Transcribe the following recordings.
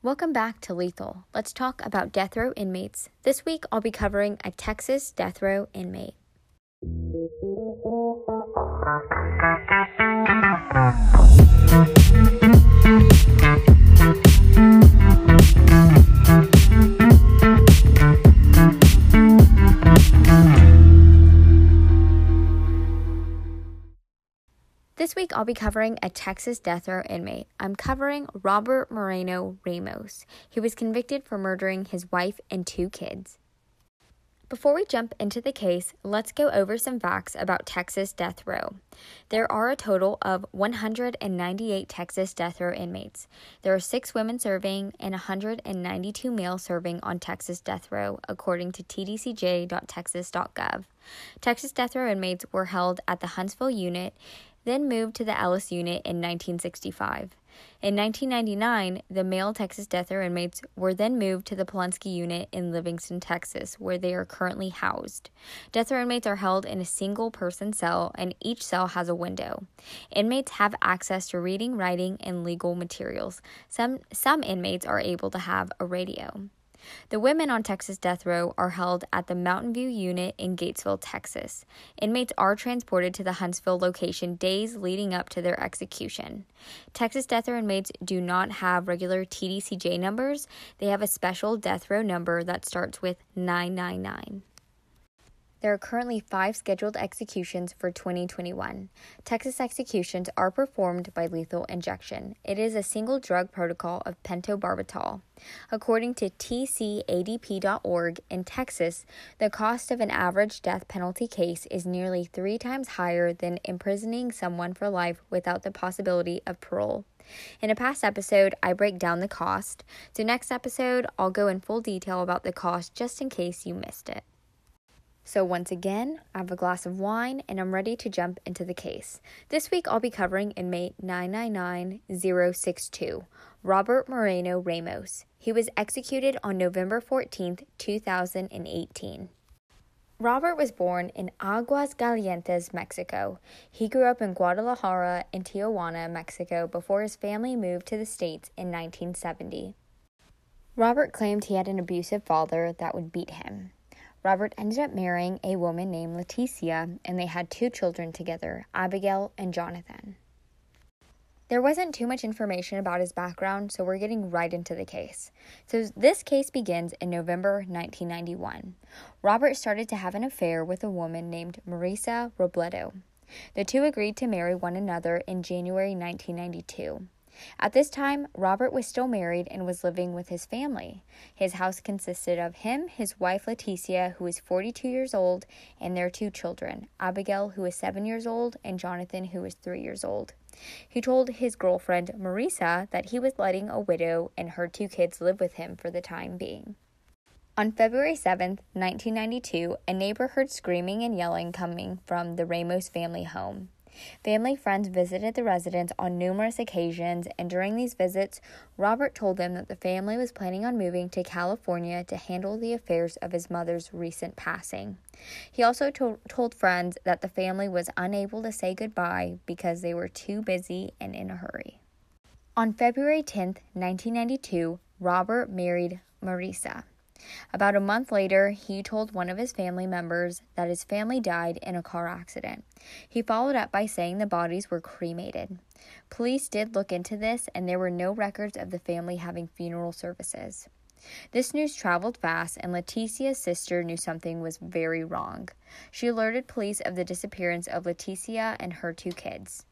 Welcome back to Lethal. Let's talk about death row inmates. This week I'll be covering a Texas death row inmate. This week, I'll be covering a Texas death row inmate. I'm covering Robert Moreno Ramos. He was convicted for murdering his wife and two kids. Before we jump into the case, let's go over some facts about Texas death row. There are a total of 198 Texas death row inmates. There are six women serving and 192 males serving on Texas death row, according to tdcj.texas.gov. Texas death row inmates were held at the Huntsville unit then moved to the Ellis unit in 1965. In 1999, the male Texas death row inmates were then moved to the Polunsky unit in Livingston, Texas, where they are currently housed. Death row inmates are held in a single person cell, and each cell has a window. Inmates have access to reading, writing, and legal materials. Some, some inmates are able to have a radio. The women on Texas death row are held at the Mountain View unit in Gatesville, Texas. Inmates are transported to the Huntsville location days leading up to their execution. Texas death row inmates do not have regular TDCJ numbers, they have a special death row number that starts with 999. There are currently five scheduled executions for 2021. Texas executions are performed by lethal injection. It is a single drug protocol of pentobarbital. According to tcadp.org, in Texas, the cost of an average death penalty case is nearly three times higher than imprisoning someone for life without the possibility of parole. In a past episode, I break down the cost, so next episode, I'll go in full detail about the cost just in case you missed it. So, once again, I have a glass of wine and I'm ready to jump into the case. This week I'll be covering inmate 999062, Robert Moreno Ramos. He was executed on November 14, 2018. Robert was born in Aguas Calientes, Mexico. He grew up in Guadalajara and Tijuana, Mexico, before his family moved to the States in 1970. Robert claimed he had an abusive father that would beat him. Robert ended up marrying a woman named Leticia, and they had two children together, Abigail and Jonathan. There wasn't too much information about his background, so we're getting right into the case. So, this case begins in November 1991. Robert started to have an affair with a woman named Marisa Robledo. The two agreed to marry one another in January 1992. At this time, Robert was still married and was living with his family. His house consisted of him, his wife Leticia, who was 42 years old, and their two children, Abigail, who was 7 years old, and Jonathan, who was 3 years old. He told his girlfriend, Marisa, that he was letting a widow and her two kids live with him for the time being. On February 7, 1992, a neighbor heard screaming and yelling coming from the Ramos family home. Family friends visited the residence on numerous occasions, and during these visits, Robert told them that the family was planning on moving to California to handle the affairs of his mother's recent passing. He also to- told friends that the family was unable to say goodbye because they were too busy and in a hurry. On February 10, 1992, Robert married Marisa. About a month later, he told one of his family members that his family died in a car accident. He followed up by saying the bodies were cremated. Police did look into this, and there were no records of the family having funeral services. This news traveled fast, and Leticia's sister knew something was very wrong. She alerted police of the disappearance of Leticia and her two kids.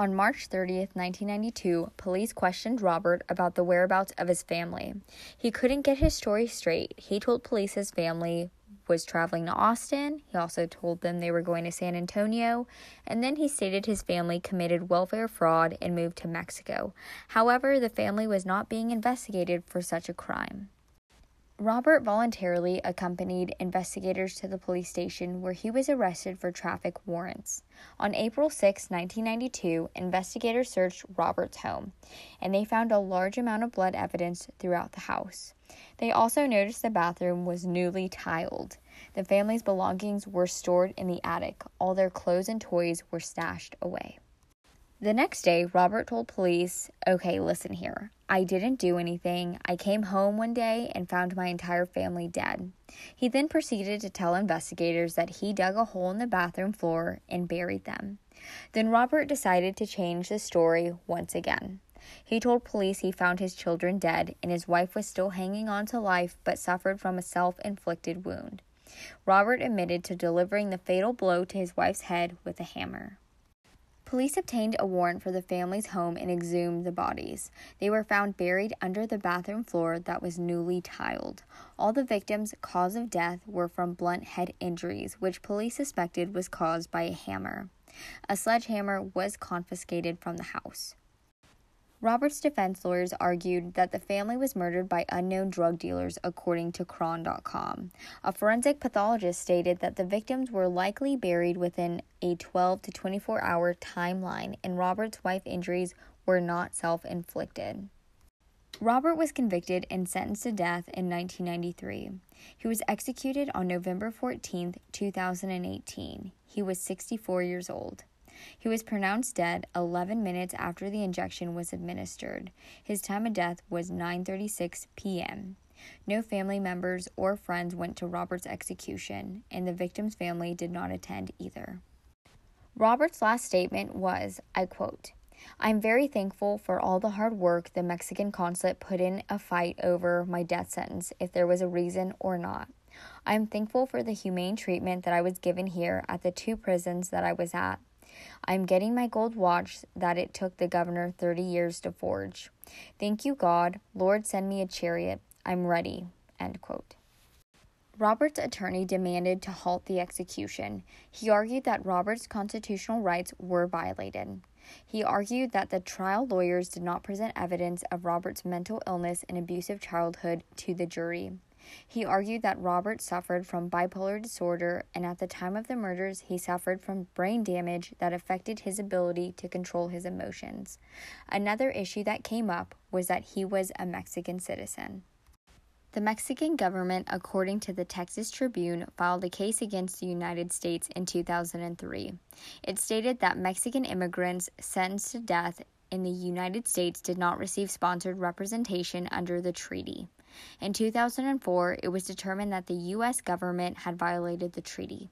On March 30th, 1992, police questioned Robert about the whereabouts of his family. He couldn't get his story straight. He told police his family was traveling to Austin. He also told them they were going to San Antonio. And then he stated his family committed welfare fraud and moved to Mexico. However, the family was not being investigated for such a crime. Robert voluntarily accompanied investigators to the police station where he was arrested for traffic warrants. On April 6, 1992, investigators searched Robert's home and they found a large amount of blood evidence throughout the house. They also noticed the bathroom was newly tiled. The family's belongings were stored in the attic, all their clothes and toys were stashed away. The next day, Robert told police, Okay, listen here. I didn't do anything. I came home one day and found my entire family dead. He then proceeded to tell investigators that he dug a hole in the bathroom floor and buried them. Then Robert decided to change the story once again. He told police he found his children dead and his wife was still hanging on to life but suffered from a self inflicted wound. Robert admitted to delivering the fatal blow to his wife's head with a hammer. Police obtained a warrant for the family's home and exhumed the bodies. They were found buried under the bathroom floor that was newly tiled. All the victims' cause of death were from blunt head injuries, which police suspected was caused by a hammer. A sledgehammer was confiscated from the house. Robert's defense lawyers argued that the family was murdered by unknown drug dealers, according to Chron.com. A forensic pathologist stated that the victims were likely buried within a 12 to 24 hour timeline, and Robert's wife injuries were not self inflicted. Robert was convicted and sentenced to death in 1993. He was executed on November 14, 2018. He was 64 years old. He was pronounced dead 11 minutes after the injection was administered. His time of death was 9:36 p.m. No family members or friends went to Robert's execution, and the victim's family did not attend either. Robert's last statement was, I quote, I'm very thankful for all the hard work the Mexican consulate put in a fight over my death sentence, if there was a reason or not. I am thankful for the humane treatment that I was given here at the two prisons that I was at. I'm getting my gold watch that it took the governor 30 years to forge. Thank you, God. Lord, send me a chariot. I'm ready. End quote. Robert's attorney demanded to halt the execution. He argued that Robert's constitutional rights were violated. He argued that the trial lawyers did not present evidence of Robert's mental illness and abusive childhood to the jury. He argued that Robert suffered from bipolar disorder, and at the time of the murders, he suffered from brain damage that affected his ability to control his emotions. Another issue that came up was that he was a Mexican citizen. The Mexican government, according to the Texas Tribune, filed a case against the United States in 2003. It stated that Mexican immigrants sentenced to death in the United States did not receive sponsored representation under the treaty. In 2004, it was determined that the U.S. government had violated the treaty.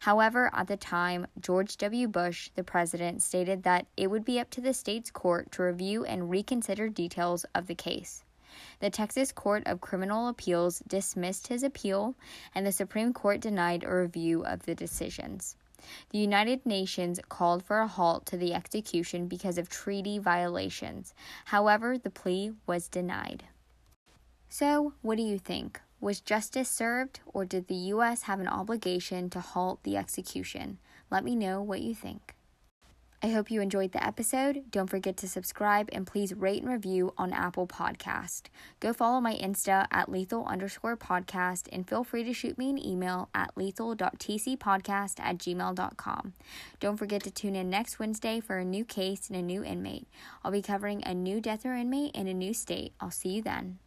However, at the time, George W. Bush, the president, stated that it would be up to the state's court to review and reconsider details of the case. The Texas Court of Criminal Appeals dismissed his appeal, and the Supreme Court denied a review of the decisions. The United Nations called for a halt to the execution because of treaty violations. However, the plea was denied. So, what do you think? Was justice served, or did the U.S. have an obligation to halt the execution? Let me know what you think. I hope you enjoyed the episode. Don't forget to subscribe and please rate and review on Apple Podcast. Go follow my Insta at lethal underscore podcast and feel free to shoot me an email at lethal.tcpodcast at gmail.com. Don't forget to tune in next Wednesday for a new case and a new inmate. I'll be covering a new death or inmate in a new state. I'll see you then.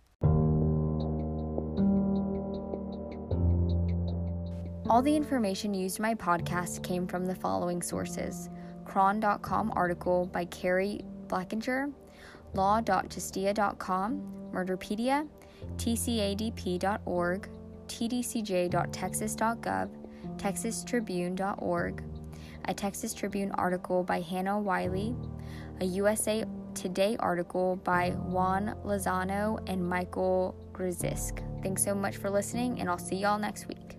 All the information used in my podcast came from the following sources Chron.com article by Carrie Blackinger, law.justia.com, Murderpedia, tcadp.org, tdcj.texas.gov, texastribune.org, a Texas Tribune article by Hannah Wiley, a USA Today article by Juan Lozano and Michael Graczyk. Thanks so much for listening, and I'll see y'all next week.